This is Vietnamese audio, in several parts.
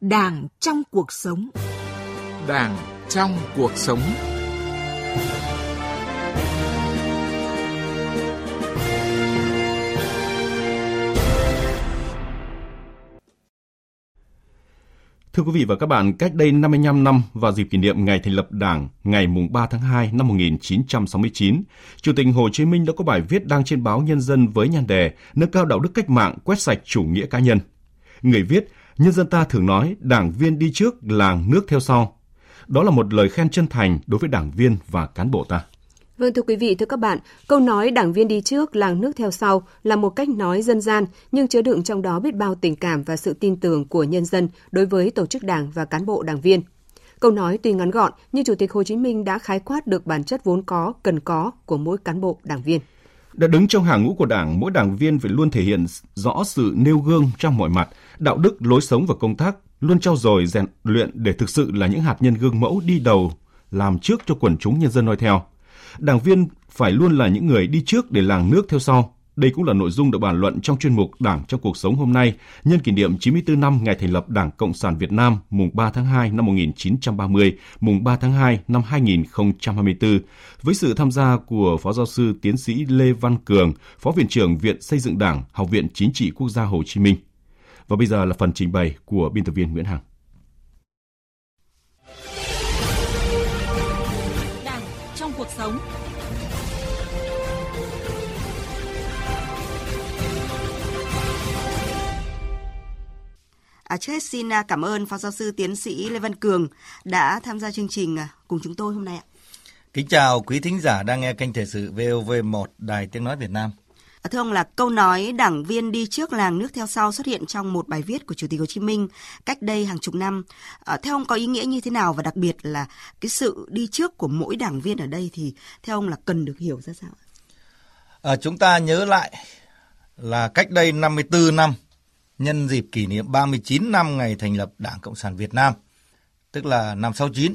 Đảng trong cuộc sống. Đảng trong cuộc sống. Thưa quý vị và các bạn, cách đây 55 năm vào dịp kỷ niệm ngày thành lập Đảng, ngày mùng 3 tháng 2 năm 1969, Chủ tịch Hồ Chí Minh đã có bài viết đăng trên báo Nhân dân với nhan đề Nâng cao đạo đức cách mạng, quét sạch chủ nghĩa cá nhân. Người viết, nhân dân ta thường nói đảng viên đi trước, làng nước theo sau. Đó là một lời khen chân thành đối với đảng viên và cán bộ ta. Vâng thưa quý vị, thưa các bạn, câu nói đảng viên đi trước, làng nước theo sau là một cách nói dân gian nhưng chứa đựng trong đó biết bao tình cảm và sự tin tưởng của nhân dân đối với tổ chức đảng và cán bộ đảng viên. Câu nói tuy ngắn gọn nhưng Chủ tịch Hồ Chí Minh đã khái quát được bản chất vốn có, cần có của mỗi cán bộ đảng viên. Đã đứng trong hàng ngũ của Đảng, mỗi đảng viên phải luôn thể hiện rõ sự nêu gương trong mọi mặt, đạo đức, lối sống và công tác, luôn trau dồi rèn luyện để thực sự là những hạt nhân gương mẫu đi đầu, làm trước cho quần chúng nhân dân noi theo. Đảng viên phải luôn là những người đi trước để làng nước theo sau. Đây cũng là nội dung được bàn luận trong chuyên mục Đảng trong cuộc sống hôm nay, nhân kỷ niệm 94 năm ngày thành lập Đảng Cộng sản Việt Nam mùng 3 tháng 2 năm 1930, mùng 3 tháng 2 năm 2024, với sự tham gia của Phó Giáo sư Tiến sĩ Lê Văn Cường, Phó Viện trưởng Viện Xây dựng Đảng, Học viện Chính trị Quốc gia Hồ Chí Minh. Và bây giờ là phần trình bày của biên tập viên Nguyễn Hằng. Đảng trong cuộc sống. À, trước hết xin à, cảm ơn Phó Giáo sư Tiến sĩ Lê Văn Cường đã tham gia chương trình à, cùng chúng tôi hôm nay ạ. Kính chào quý thính giả đang nghe kênh Thời sự VOV1 Đài Tiếng Nói Việt Nam. À, thưa ông là câu nói đảng viên đi trước làng nước theo sau xuất hiện trong một bài viết của Chủ tịch Hồ Chí Minh cách đây hàng chục năm. À, theo ông có ý nghĩa như thế nào và đặc biệt là cái sự đi trước của mỗi đảng viên ở đây thì theo ông là cần được hiểu ra sao? À, chúng ta nhớ lại là cách đây 54 năm nhân dịp kỷ niệm 39 năm ngày thành lập Đảng Cộng sản Việt Nam, tức là năm 69.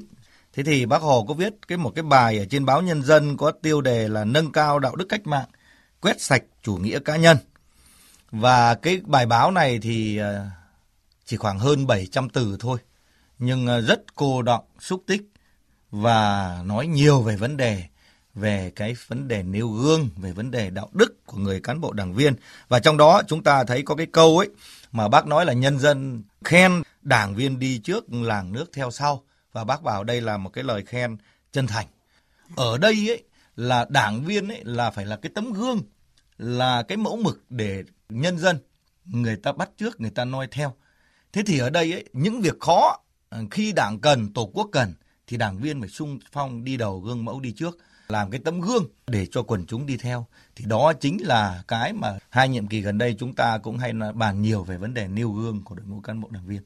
Thế thì Bác Hồ có viết cái một cái bài ở trên báo Nhân dân có tiêu đề là nâng cao đạo đức cách mạng, quét sạch chủ nghĩa cá nhân. Và cái bài báo này thì ờ, chỉ khoảng hơn 700 từ thôi, nhưng ờ, rất cô đọng, xúc tích và nói nhiều về vấn đề về cái vấn đề nêu gương, về vấn đề đạo đức của người cán bộ đảng viên. Và trong đó chúng ta thấy có cái câu ấy mà bác nói là nhân dân khen đảng viên đi trước làng nước theo sau. Và bác bảo đây là một cái lời khen chân thành. Ở đây ấy là đảng viên ấy là phải là cái tấm gương, là cái mẫu mực để nhân dân người ta bắt trước, người ta noi theo. Thế thì ở đây ấy, những việc khó ờ, khi đảng cần, tổ quốc cần thì đảng viên phải sung phong đi đầu gương mẫu đi trước làm cái tấm gương để cho quần chúng đi theo thì đó chính là cái mà hai nhiệm kỳ gần đây chúng ta cũng hay bàn nhiều về vấn đề nêu gương của đội ngũ cán bộ đảng viên.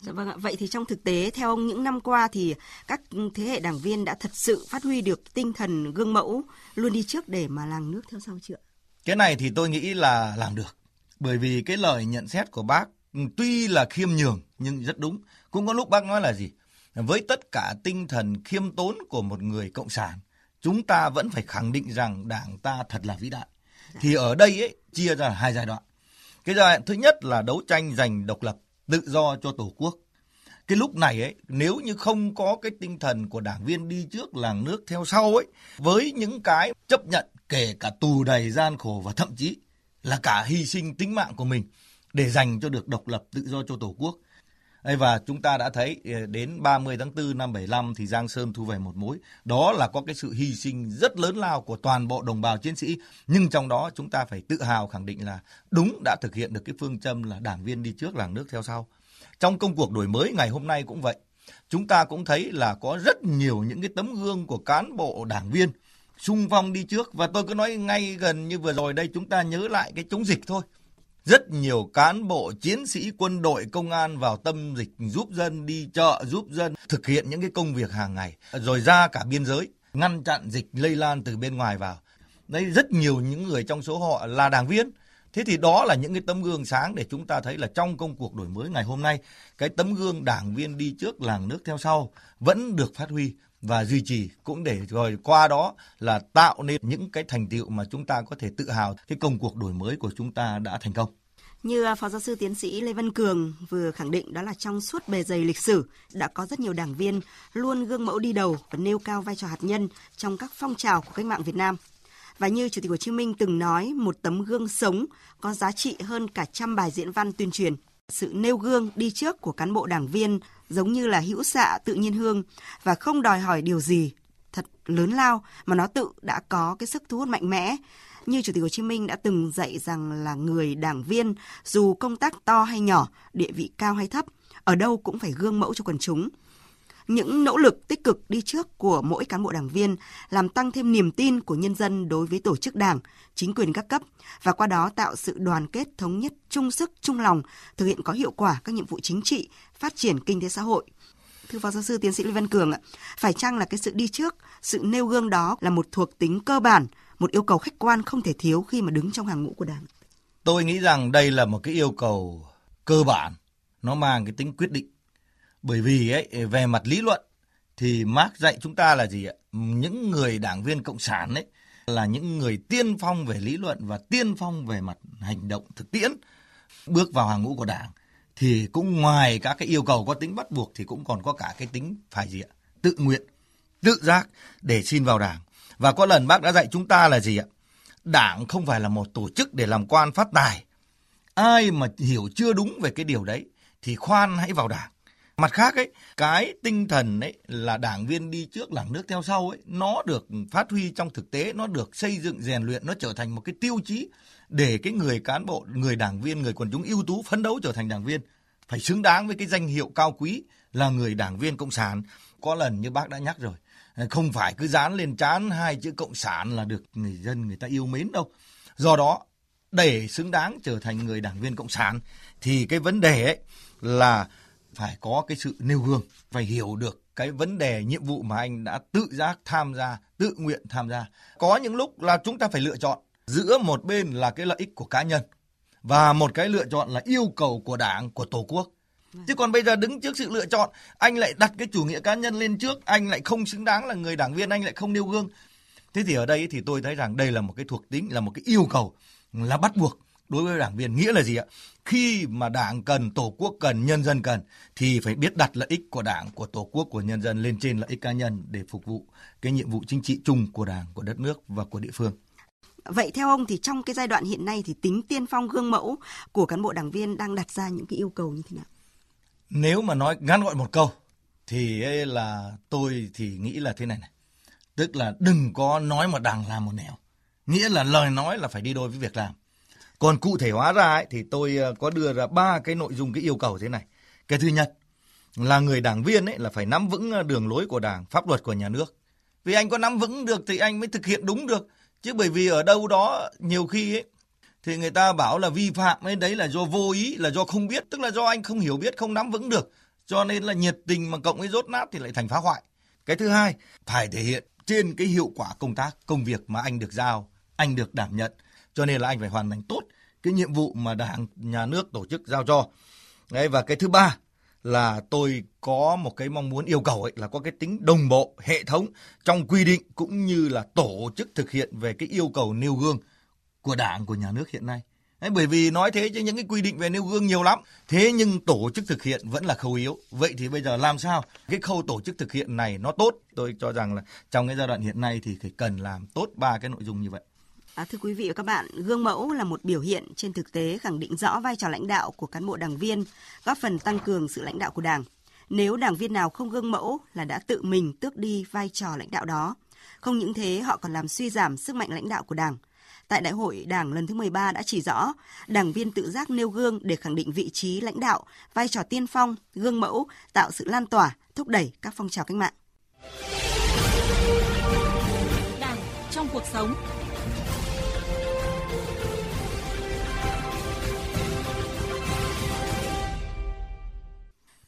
Dạ vâng ạ. Vậy thì trong thực tế theo ông những năm qua thì các thế hệ đảng viên đã thật sự phát huy được tinh thần gương mẫu luôn đi trước để mà làng nước theo sau chưa? Cái này thì tôi nghĩ là làm được. Bởi vì cái lời nhận xét của bác tuy là khiêm nhường nhưng rất đúng. Cũng có lúc bác nói là gì? Với tất cả tinh thần khiêm tốn của một người cộng sản chúng ta vẫn phải khẳng định rằng đảng ta thật là vĩ đại. Thì ở đây ấy, chia ra hai giai đoạn. Cái giai đoạn thứ nhất là đấu tranh giành độc lập, tự do cho Tổ quốc. Cái lúc này ấy, nếu như không có cái tinh thần của đảng viên đi trước làng nước theo sau ấy, với những cái chấp nhận kể cả tù đầy gian khổ và thậm chí là cả hy sinh tính mạng của mình để dành cho được độc lập tự do cho Tổ quốc và chúng ta đã thấy ờ, đến 30 tháng 4 năm 75 thì Giang Sơn thu về một mối. Đó là có cái sự hy sinh rất lớn lao của toàn bộ đồng bào chiến sĩ. Nhưng trong đó chúng ta phải tự hào khẳng định là đúng đã thực hiện được cái phương châm là đảng viên đi trước, làng nước theo sau. Trong công cuộc đổi mới, ngày hôm nay cũng vậy. Chúng ta cũng thấy là có rất nhiều những cái tấm gương của cán bộ đảng viên sung phong đi trước và tôi cứ nói ngay gần như vừa rồi đây, chúng ta nhớ lại cái chống dịch thôi rất nhiều cán bộ chiến sĩ quân đội công an vào tâm dịch giúp dân, đi chợ giúp dân, thực hiện những cái công việc hàng ngày, rồi ra cả biên giới, ngăn chặn dịch lây lan từ bên ngoài vào. Đấy, rất nhiều những người trong số họ là đảng viên. Thế thì đó là những cái tấm gương sáng để chúng ta thấy là trong công cuộc đổi mới ngày hôm nay, cái tấm gương đảng viên đi trước làng nước theo sau vẫn được phát huy và duy trì. Cũng để rồi qua đó là tạo nên những cái thành tựu mà chúng ta có thể tự hào cái công cuộc đổi mới của chúng ta đã thành công. Như à, Phó Giáo sư Tiến sĩ Lê Văn Cường vừa khẳng định đó là trong suốt bề dày lịch sử đã có rất nhiều đảng viên luôn gương mẫu đi đầu và nêu cao vai trò hạt nhân trong các phong trào của cách mạng Việt Nam. Và như Chủ tịch Hồ Chí Minh từng nói, một tấm gương sống có giá trị hơn cả trăm bài diễn văn tuyên truyền. Sự nêu gương đi trước của cán bộ đảng viên giống như là hữu xạ tự nhiên hương và không đòi hỏi điều gì thật lớn lao mà nó tự đã có cái sức thu hút mạnh mẽ như Chủ tịch Hồ Chí Minh đã từng dạy rằng là người đảng viên dù công tác to hay nhỏ, địa vị cao hay thấp, ở đâu cũng phải gương mẫu cho quần chúng. Những nỗ lực tích cực đi trước của mỗi cán bộ đảng viên làm tăng thêm niềm tin của nhân dân đối với tổ chức đảng, chính quyền các cấp và qua đó tạo sự đoàn kết thống nhất, chung sức, chung lòng, thực hiện có hiệu quả các nhiệm vụ chính trị, phát triển kinh tế xã hội, thưa phó giáo sư tiến sĩ Lê Văn Cường ạ, phải chăng là cái sự đi trước, sự nêu gương đó là một thuộc tính cơ bản một yêu cầu khách quan không thể thiếu khi mà đứng trong hàng ngũ của Đảng. Tôi nghĩ rằng đây là một cái yêu cầu cơ bản, nó mang cái tính quyết định. Bởi vì ấy về mặt lý luận thì Marx dạy chúng ta là gì ạ? Những người đảng viên cộng sản ấy là những người tiên phong về lý luận và tiên phong về mặt hành động thực tiễn bước vào hàng ngũ của đảng thì cũng ngoài các cái yêu cầu có tính bắt buộc thì cũng còn có cả cái tính phải gì ạ tự nguyện tự giác để xin vào đảng và có lần bác đã dạy chúng ta là gì ạ? Đảng không phải là một tổ chức để làm quan phát tài. Ai mà hiểu chưa đúng về cái điều đấy thì khoan hãy vào đảng. Mặt khác ấy, cái tinh thần ấy là đảng viên đi trước làng nước theo sau ấy, nó được phát huy trong thực tế, nó được xây dựng rèn luyện, nó trở thành một cái tiêu chí để cái người cán bộ, người đảng viên, người quần chúng ưu tú phấn đấu trở thành đảng viên phải xứng đáng với cái danh hiệu cao quý là người đảng viên cộng sản. Có lần như bác đã nhắc rồi, không phải cứ dán lên trán hai chữ cộng sản là được người dân người ta yêu mến đâu. Do đó, để xứng đáng trở thành người đảng viên cộng sản thì cái vấn đề ấy là phải có cái sự nêu gương, phải hiểu được cái vấn đề nhiệm vụ mà anh đã tự giác tham gia, tự nguyện tham gia. Có những lúc là chúng ta phải lựa chọn giữa một bên là cái lợi ích của cá nhân và một cái lựa chọn là yêu cầu của đảng, của tổ quốc. Chứ còn bây giờ đứng trước sự lựa chọn, anh lại đặt cái chủ nghĩa cá nhân lên trước, anh lại không xứng đáng là người đảng viên, anh lại không nêu gương. Thế thì ở đây thì tôi thấy rằng đây là một cái thuộc tính, là một cái yêu cầu là bắt buộc đối với đảng viên. Nghĩa là gì ạ? Khi mà đảng cần, tổ quốc cần, nhân dân cần thì phải biết đặt lợi ích của đảng, của tổ quốc, của nhân dân lên trên lợi ích cá nhân để phục vụ cái nhiệm vụ chính trị chung của đảng, của đất nước và của địa phương. Vậy theo ông thì trong cái giai đoạn hiện nay thì tính tiên phong gương mẫu của cán bộ đảng viên đang đặt ra những cái yêu cầu như thế nào? Nếu mà nói ngắn gọn một câu thì là tôi thì nghĩ là thế này này. Tức là đừng có nói một đằng làm một nẻo. Nghĩa là lời nói là phải đi đôi với việc làm. Còn cụ thể hóa ra ấy, thì tôi ờ, có đưa ra ba cái nội dung cái yêu cầu thế này. Cái thứ nhất là người đảng viên ấy là phải nắm vững ờ, đường lối của đảng, pháp luật của nhà nước. Vì anh có nắm vững được thì anh mới thực hiện đúng được. Chứ bởi vì ở đâu đó nhiều khi ấy, thì người ta bảo là vi phạm ấy, đấy là do vô ý, là do không biết, tức là do anh không hiểu biết, không nắm vững được. Cho nên là nhiệt tình mà cộng với rốt nát thì lại thành phá hoại. Cái thứ hai, phải thể hiện trên cái hiệu quả công tác, công việc mà anh được giao, anh được đảm nhận. Cho nên là anh phải hoàn thành tốt cái nhiệm vụ mà đảng, nhà nước tổ chức giao cho. Đấy, và cái thứ ba là tôi có một cái mong muốn yêu cầu ấy, là có cái tính đồng bộ, hệ thống trong quy định cũng như là tổ chức thực hiện về cái yêu cầu nêu gương của Đảng, của nhà nước hiện nay. Đấy, bởi vì nói thế chứ những cái quy định về nêu gương nhiều lắm. Thế nhưng tổ chức thực hiện vẫn là khâu yếu. Vậy thì bây giờ làm sao cái khâu tổ chức thực hiện này nó tốt? Tôi cho rằng là trong cái giai đoạn hiện nay thì phải cần làm tốt ba cái nội dung như vậy. À, thưa quý vị và các bạn, gương mẫu là một biểu hiện trên thực tế khẳng định rõ vai trò lãnh đạo của cán bộ đảng viên, góp phần tăng cường sự lãnh đạo của Đảng. Nếu đảng viên nào không gương mẫu là đã tự mình tước đi vai trò lãnh đạo đó. Không những thế, họ còn làm suy giảm sức mạnh lãnh đạo của Đảng tại Đại hội Đảng lần thứ 13 đã chỉ rõ, đảng viên tự giác nêu gương để khẳng định vị trí lãnh đạo, vai trò tiên phong, gương mẫu, tạo sự lan tỏa, thúc đẩy các phong trào cách mạng. Đảng trong cuộc sống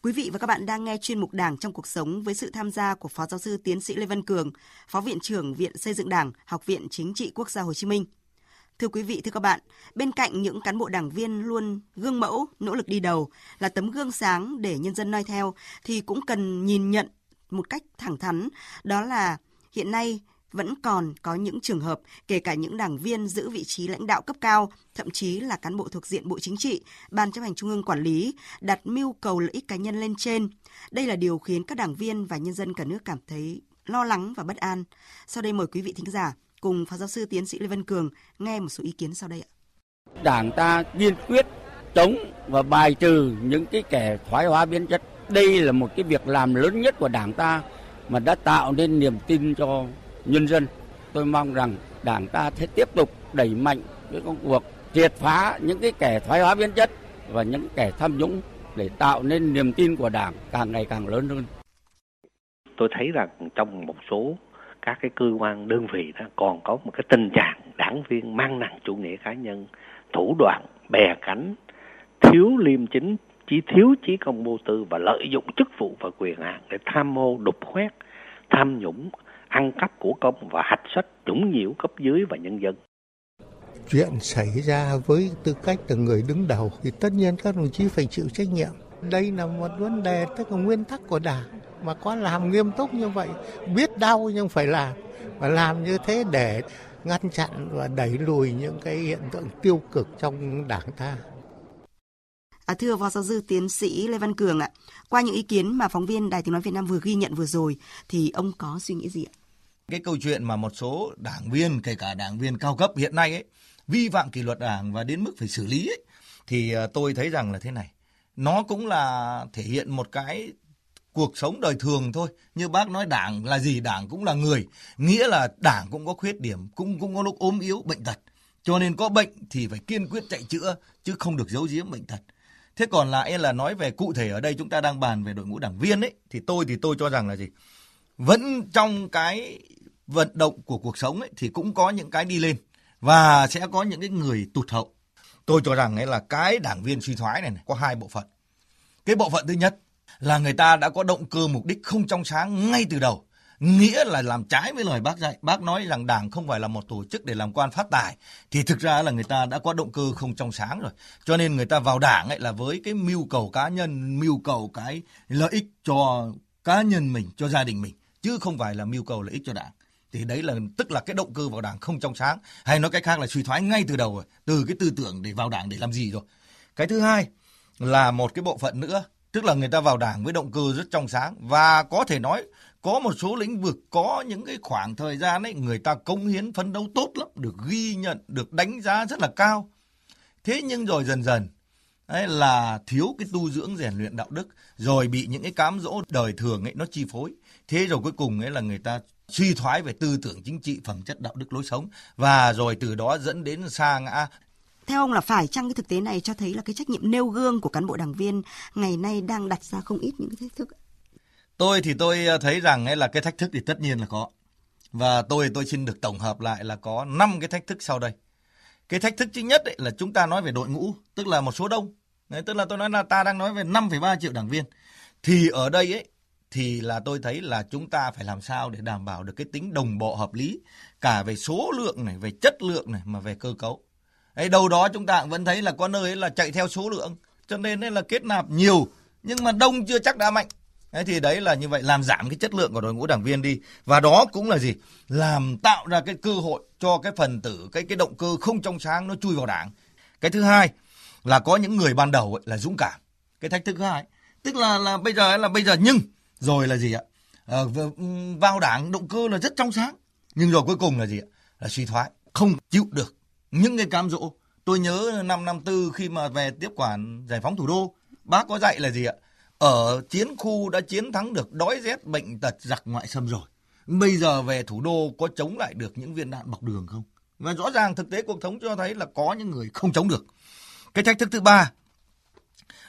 Quý vị và các bạn đang nghe chuyên mục Đảng trong cuộc sống với sự tham gia của Phó Giáo sư Tiến sĩ Lê Văn Cường, Phó Viện trưởng Viện Xây dựng Đảng, Học viện Chính trị Quốc gia Hồ Chí Minh. Thưa quý vị, thưa các bạn, bên cạnh những cán bộ đảng viên luôn gương mẫu, nỗ lực đi đầu, là tấm gương sáng để nhân dân noi theo, thì cũng cần nhìn nhận một cách thẳng thắn, đó là hiện nay vẫn còn có những trường hợp, kể cả những đảng viên giữ vị trí lãnh đạo cấp cao, thậm chí là cán bộ thuộc diện Bộ Chính trị, Ban chấp hành Trung ương quản lý, đặt mưu cầu lợi ích cá nhân lên trên. Đây là điều khiến các đảng viên và nhân dân cả nước cảm thấy lo lắng và bất an. Sau đây mời quý vị thính giả cùng Phó giáo sư tiến sĩ Lê Văn Cường nghe một số ý kiến sau đây ạ. Đảng ta kiên quyết chống và bài trừ những cái kẻ thoái hóa biến chất. Đây là một cái việc làm lớn nhất của Đảng ta mà đã tạo nên niềm tin cho nhân dân. Tôi mong rằng Đảng ta sẽ tiếp tục đẩy mạnh cái công cuộc triệt phá những cái kẻ thoái hóa biến chất và những kẻ tham nhũng để tạo nên niềm tin của Đảng càng ngày càng lớn hơn. Tôi thấy rằng trong một số các cái cơ quan đơn vị đó còn có một cái tình trạng đảng viên mang nặng chủ nghĩa cá nhân, thủ đoạn bè cánh, thiếu liêm chính, chỉ thiếu chí công vô tư và lợi dụng chức vụ và quyền hạn để tham mô đục khoét, tham nhũng, ăn cắp của công và hạch sách nhũng nhiễu cấp dưới và nhân dân. Chuyện xảy ra với tư cách là người đứng đầu thì tất nhiên các đồng chí phải chịu trách nhiệm. Đây là một vấn đề tức là nguyên tắc của Đảng mà có làm nghiêm túc như vậy, biết đau nhưng phải làm và làm như thế để ngăn chặn và đẩy lùi những cái hiện tượng tiêu cực trong Đảng ta. À, thưa Phó Giáo sư Tiến sĩ Lê Văn Cường ạ, qua những ý kiến mà phóng viên Đài Tiếng Nói Việt Nam vừa ghi nhận vừa rồi, thì ông có suy nghĩ gì ạ? Cái câu chuyện mà một số đảng viên, kể cả đảng viên cao cấp hiện nay ấy, vi phạm kỷ luật đảng và đến mức phải xử lý ấy, thì à, tôi thấy rằng là thế này. Nó cũng là thể hiện một cái cuộc sống đời thường thôi. Như bác nói đảng là gì? Đảng cũng là người. Nghĩa là đảng cũng có khuyết điểm, cũng cũng có lúc ốm yếu, bệnh tật. Cho nên có bệnh thì phải kiên quyết chạy chữa, chứ không được giấu giếm bệnh tật. Thế còn lại là nói về cụ thể ở đây chúng ta đang bàn về đội ngũ đảng viên ấy thì tôi thì tôi cho rằng là gì? Vẫn trong cái vận động của cuộc sống ấy thì cũng có những cái đi lên và sẽ có những cái người tụt hậu. Tôi cho rằng ấy là cái đảng viên suy thoái này, này có hai bộ phận. Cái bộ phận thứ nhất là người ta đã có động cơ mục đích không trong sáng ngay từ đầu nghĩa là làm trái với lời bác dạy. Bác nói rằng đảng không phải là một tổ chức để làm quan phát tài, thì thực ra là người ta đã có động cơ không trong sáng rồi. Cho nên người ta vào đảng ấy là với cái mưu cầu cá nhân, mưu cầu cái lợi ích cho cá nhân mình, cho gia đình mình, chứ không phải là mưu cầu lợi ích cho đảng. Thì đấy là tức là cái động cơ vào đảng không trong sáng, hay nói cách khác là suy thoái ngay từ đầu rồi, từ cái tư tưởng để vào đảng để làm gì rồi. Cái thứ hai là một cái bộ phận nữa tức là người ta vào đảng với động cơ rất trong sáng. Và có thể nói có một số lĩnh vực có những cái khoảng thời gian ấy người ta cống hiến phấn đấu tốt lắm được ghi nhận được đánh giá rất là cao. Thế nhưng rồi dần dần ấy là thiếu cái tu dưỡng rèn luyện đạo đức rồi bị những cái cám dỗ đời thường ấy nó chi phối. Thế rồi cuối cùng ấy là người ta suy thoái về tư tưởng chính trị phẩm chất đạo đức lối sống và rồi từ đó dẫn đến xa ngã theo ông là phải chăng cái thực tế này cho thấy là cái trách nhiệm nêu gương của cán bộ đảng viên ngày nay đang đặt ra không ít những cái thách thức Tôi thì tôi ờ, thấy rằng ấy là cái thách thức thì tất nhiên là có. Và tôi tôi xin được tổng hợp lại là có 5 cái thách thức sau đây. Cái thách thức thứ nhất ấy là chúng ta nói về đội ngũ, tức là một số đông. Đấy, tức là tôi nói là ta đang nói về 5,3 triệu đảng viên. Thì ở đây ấy thì là tôi thấy là chúng ta phải làm sao để đảm bảo được cái tính đồng bộ hợp lý cả về số lượng này, về chất lượng này mà về cơ cấu. Ấy đâu đó chúng ta vẫn thấy là có nơi là chạy theo số lượng, cho nên là kết nạp nhiều nhưng mà đông chưa chắc đã mạnh. ấy thì đấy là như vậy làm giảm cái chất lượng của đội ngũ đảng viên đi và đó cũng là gì làm tạo ra cái cơ hội cho cái phần tử cái cái động cơ không trong sáng nó chui vào đảng cái thứ hai là có những người ban đầu ấy, là dũng cảm cái thách thức thứ hai tức là là bây giờ là bây giờ nhưng rồi là gì ạ à, vào đảng động cơ là rất trong sáng nhưng rồi cuối cùng là gì ạ là suy thoái không chịu được những cái cám dỗ tôi nhớ năm năm tư khi mà về tiếp quản giải phóng thủ đô bác có dạy là gì ạ ở chiến khu đã chiến thắng được đói rét bệnh tật giặc ngoại xâm rồi. Bây giờ về thủ đô có chống lại được những viên đạn bọc đường không? Và rõ ràng thực tế cuộc thống cho thấy là có những người không chống được. Cái thách thức thứ ba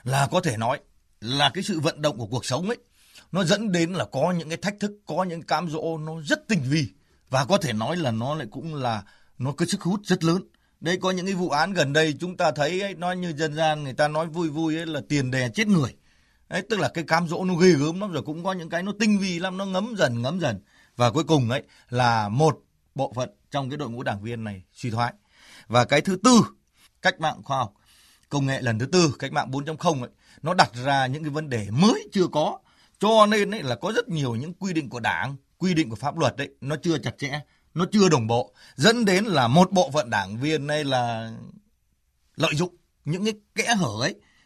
là có thể nói là cái sự vận động của cuộc sống ấy nó dẫn đến là có những cái thách thức, có những cám dỗ nó rất tinh vi và có thể nói là nó lại cũng là nó có sức hút rất lớn. Đây có những cái vụ án gần đây chúng ta thấy ấy, nói như dân gian người ta nói vui vui ấy là tiền đè chết người. Đấy, tức là cái cám dỗ nó ghê gớm lắm rồi cũng có những cái nó tinh vi lắm nó ngấm dần ngấm dần và cuối cùng ấy là một bộ phận trong cái đội ngũ đảng viên này suy thoái và cái thứ tư cách mạng khoa học công nghệ lần thứ tư cách mạng 4.0 ấy nó đặt ra những cái vấn đề mới chưa có cho nên ấy là có rất nhiều những quy định của đảng quy định của pháp luật đấy nó chưa chặt chẽ, nó chưa đồng bộ, dẫn đến là một bộ phận đảng viên đây là lợi dụng những cái kẽ hở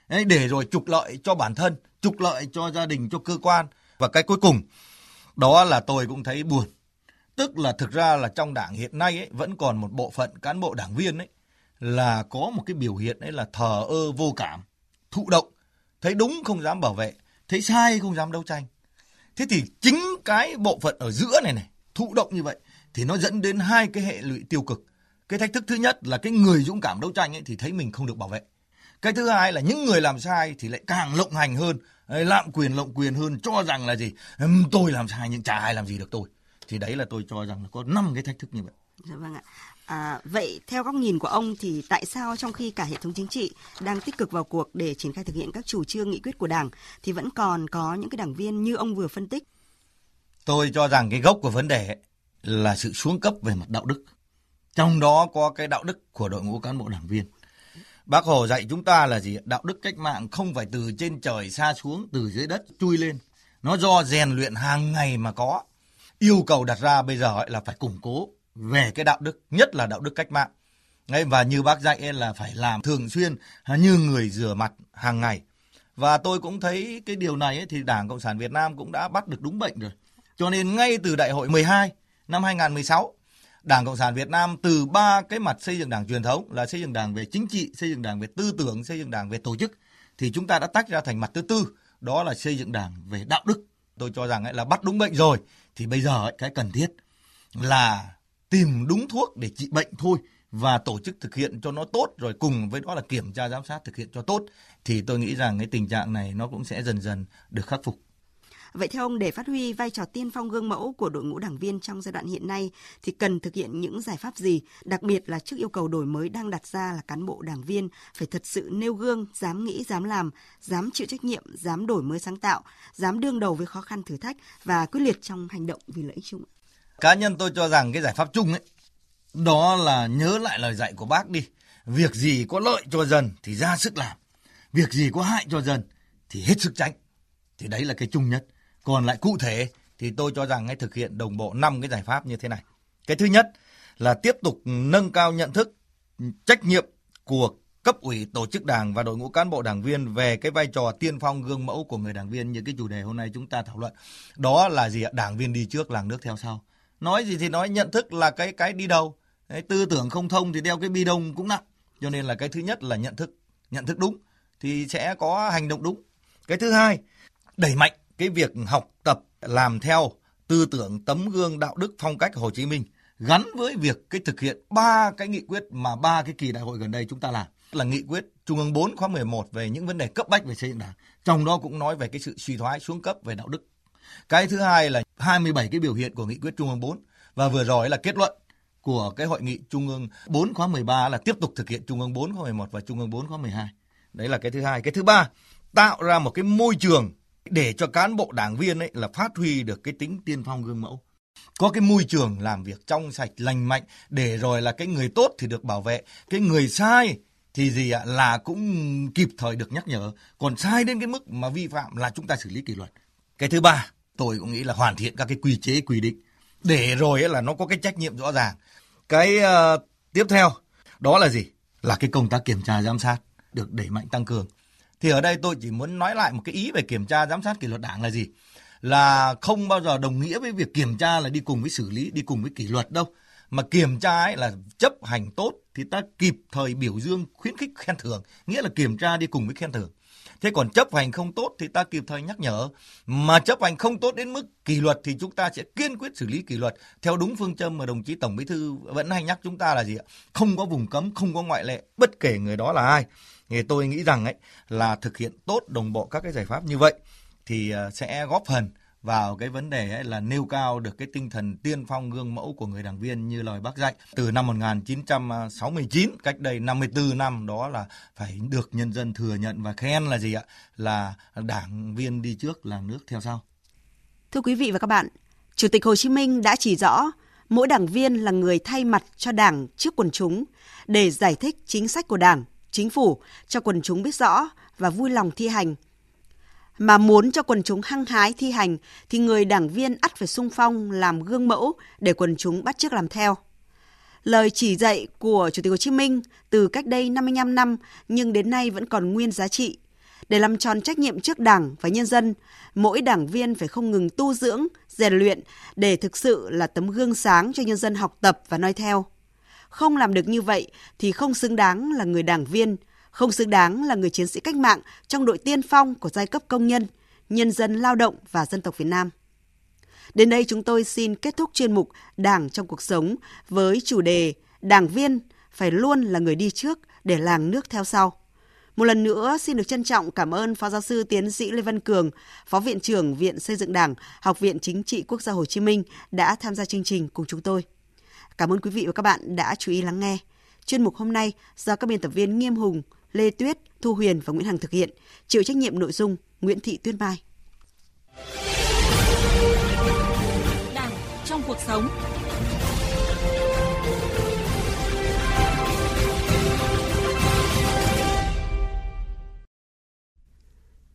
ấy để rồi trục lợi cho bản thân, trục lợi cho gia đình, cho cơ quan và cái cuối cùng đó là tôi cũng thấy buồn. Tức là thực ra là trong đảng hiện nay ấy, vẫn còn một bộ phận cán bộ đảng viên ấy là có một cái biểu hiện ấy là thờ ơ vô cảm, thụ động, thấy đúng không dám bảo vệ, thấy sai không dám đấu tranh. Thế thì chính cái bộ phận ở giữa này này, thụ động như vậy thì nó dẫn đến hai cái hệ lụy tiêu cực. Cái thách thức thứ nhất là cái người dũng cảm đấu tranh ấy thì thấy mình không được bảo vệ. Cái thứ hai là những người làm sai thì lại càng lộng hành hơn, lạm quyền lộng quyền hơn cho rằng là gì? Tôi làm sai nhưng chả ai làm gì được tôi. Thì đấy là tôi cho rằng là có năm cái thách thức như vậy. Dạ vâng ạ. À, vậy theo góc nhìn của ông thì tại sao trong khi cả hệ thống chính trị đang tích cực vào cuộc để triển khai thực hiện các chủ trương nghị quyết của Đảng thì vẫn còn có những cái đảng viên như ông vừa phân tích? Tôi cho rằng cái gốc của vấn đề là sự xuống cấp về mặt đạo đức. Trong đó có cái đạo đức của đội ngũ cán bộ đảng viên. Bác Hồ dạy chúng ta là gì? Đạo đức cách mạng không phải từ trên trời xa xuống, từ dưới đất chui lên. Nó do rèn luyện hàng ngày mà có. Yêu cầu đặt ra bây giờ là phải củng cố về cái đạo đức, nhất là đạo đức cách mạng. Và như bác dạy là phải làm thường xuyên à, như người rửa mặt hàng ngày. Và tôi cũng thấy cái điều này thì Đảng Cộng sản Việt Nam cũng đã bắt được đúng bệnh rồi. Cho nên ngay từ đại hội 12 năm 2016, Đảng Cộng sản Việt Nam từ ba cái mặt xây dựng đảng truyền thống là xây dựng đảng về chính trị, xây dựng đảng về tư tưởng, xây dựng đảng về tổ chức thì chúng ta đã tách ra thành mặt thứ tư, đó là xây dựng đảng về đạo đức. Tôi cho rằng ấy là bắt đúng bệnh rồi thì bây giờ ấy, cái cần thiết là tìm đúng thuốc để trị bệnh thôi và tổ chức thực hiện cho nó tốt rồi cùng với đó là kiểm tra giám sát thực hiện cho tốt thì tôi nghĩ rằng cái tình trạng này nó cũng sẽ dần dần được khắc phục. Vậy theo ông để phát huy vai trò tiên phong gương mẫu của đội ngũ đảng viên trong giai đoạn hiện nay thì cần thực hiện những giải pháp gì, đặc biệt là trước yêu cầu đổi mới đang đặt ra là cán bộ đảng viên phải thật sự nêu gương, dám nghĩ, dám làm, dám chịu trách nhiệm, dám đổi mới sáng tạo, dám đương đầu với khó khăn thử thách và quyết liệt trong hành động vì lợi ích chung. Cá nhân tôi cho rằng cái giải pháp chung ấy đó là nhớ lại lời dạy của bác đi. Việc gì có lợi cho dân thì ra sức làm. Việc gì có hại cho dân thì hết sức tránh. Thì đấy là cái chung nhất. Còn lại cụ thể thì tôi cho rằng hãy thực hiện đồng bộ 5 cái giải pháp như thế này. Cái thứ nhất là tiếp tục nâng cao nhận thức, trách nhiệm của cấp ủy tổ chức đảng và đội ngũ cán bộ đảng viên về cái vai trò tiên phong gương mẫu của người đảng viên như cái chủ đề hôm nay chúng ta thảo luận. Đó là gì ạ? Đảng viên đi trước, làng nước theo sau. Nói gì thì nói nhận thức là cái cái đi đầu. Đấy, tư tưởng không thông thì đeo cái bi đông cũng nặng. Cho nên là cái thứ nhất là nhận thức, nhận thức đúng thì sẽ có hành động đúng. Cái thứ hai, đẩy mạnh cái việc học tập làm theo tư tưởng tấm gương đạo đức phong cách Hồ Chí Minh gắn với việc cái thực hiện ba cái nghị quyết mà ba cái kỳ đại hội gần đây chúng ta làm là nghị quyết Trung ương 4 khóa 11 về những vấn đề cấp bách về xây dựng đảng. Trong đó cũng nói về cái sự suy thoái xuống cấp về đạo đức. Cái thứ hai là 27 cái biểu hiện của nghị quyết Trung ương 4 và vừa rồi là kết luận của cái hội nghị Trung ương 4 khóa 13 là tiếp tục thực hiện Trung ương 4 khóa 11 và Trung ương 4 khóa 12. Đấy là cái thứ hai. Cái thứ ba, tạo ra một cái môi trường để cho cán bộ đảng viên ấy là phát huy được cái tính tiên phong gương mẫu có cái môi trường làm việc trong sạch lành mạnh để rồi là cái người tốt thì được bảo vệ cái người sai thì gì ạ là cũng kịp thời được nhắc nhở còn sai đến cái mức mà vi phạm là chúng ta xử lý kỷ luật cái thứ ba tôi cũng nghĩ là hoàn thiện các cái quy chế quy định. Để rồi là nó có cái trách nhiệm rõ ràng. Cái uh, tiếp theo đó là gì? Là cái công tác kiểm tra giám sát được đẩy mạnh tăng cường. Thì ở đây tôi chỉ muốn nói lại một cái ý về kiểm tra giám sát kỷ luật đảng là gì? Là không bao giờ đồng nghĩa với việc kiểm tra là đi cùng với xử lý đi cùng với kỷ luật đâu. Mà kiểm tra ấy là chấp hành tốt thì ta kịp thời biểu dương khuyến khích khen thưởng. Nghĩa là kiểm tra đi cùng với khen thưởng thế còn chấp hành không tốt thì ta kịp thời nhắc nhở. Mà chấp hành không tốt đến mức kỷ luật thì chúng ta sẽ kiên quyết xử lý kỷ luật. Theo đúng phương châm mà đồng chí tổng bí thư vẫn hay nhắc chúng ta là gì ạ? Không có vùng cấm, không có ngoại lệ, bất kể người đó là ai. Thì tôi nghĩ rằng ấy, là thực hiện tốt đồng bộ các cái giải pháp như vậy thì ờ, sẽ góp phần vào cái vấn đề ấy là nêu cao được cái tinh thần tiên phong gương mẫu của người đảng viên như lời bác dạy từ năm 1969 cách đây 54 năm đó là phải được nhân dân thừa nhận và khen là gì ạ là đảng viên đi trước là nước theo sau. Thưa quý vị và các bạn, Chủ tịch Hồ Chí Minh đã chỉ rõ mỗi đảng viên là người thay mặt cho Đảng trước quần chúng để giải thích chính sách của Đảng, chính phủ cho quần chúng biết rõ và vui lòng thi hành mà muốn cho quần chúng hăng hái thi hành thì người đảng viên ắt phải sung phong làm gương mẫu để quần chúng bắt chước làm theo. Lời chỉ dạy của Chủ tịch Hồ Chí Minh từ cách đây 55 năm nhưng đến nay vẫn còn nguyên giá trị. Để làm tròn trách nhiệm trước Đảng và nhân dân, mỗi đảng viên phải không ngừng tu dưỡng, rèn luyện để thực sự là tấm gương sáng cho nhân dân học tập và noi theo. Không làm được như vậy thì không xứng đáng là người đảng viên, không xứng đáng là người chiến sĩ cách mạng trong đội tiên phong của giai cấp công nhân, nhân dân lao động và dân tộc Việt Nam. Đến đây chúng tôi xin kết thúc chuyên mục Đảng trong cuộc sống với chủ đề Đảng viên phải luôn là người đi trước để làng nước theo sau. Một lần nữa xin được trân trọng cảm ơn Phó Giáo sư Tiến sĩ Lê Văn Cường, Phó Viện trưởng Viện Xây dựng Đảng, Học viện Chính trị Quốc gia Hồ Chí Minh đã tham gia chương trình cùng chúng tôi. Cảm ơn quý vị và các bạn đã chú ý lắng nghe. Chuyên mục hôm nay do các biên tập viên Nghiêm Hùng, Lê Tuyết, Thu Huyền và Nguyễn Hằng thực hiện, chịu trách nhiệm nội dung Nguyễn Thị Tuyết Mai. Đảng trong cuộc sống.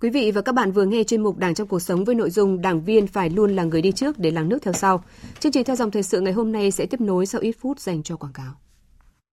Quý vị và các bạn vừa nghe chuyên mục Đảng trong cuộc sống với nội dung Đảng viên phải luôn là người đi trước để làng nước theo sau. Chương trình theo dòng thời sự ngày hôm nay sẽ tiếp nối sau ít phút dành cho quảng cáo.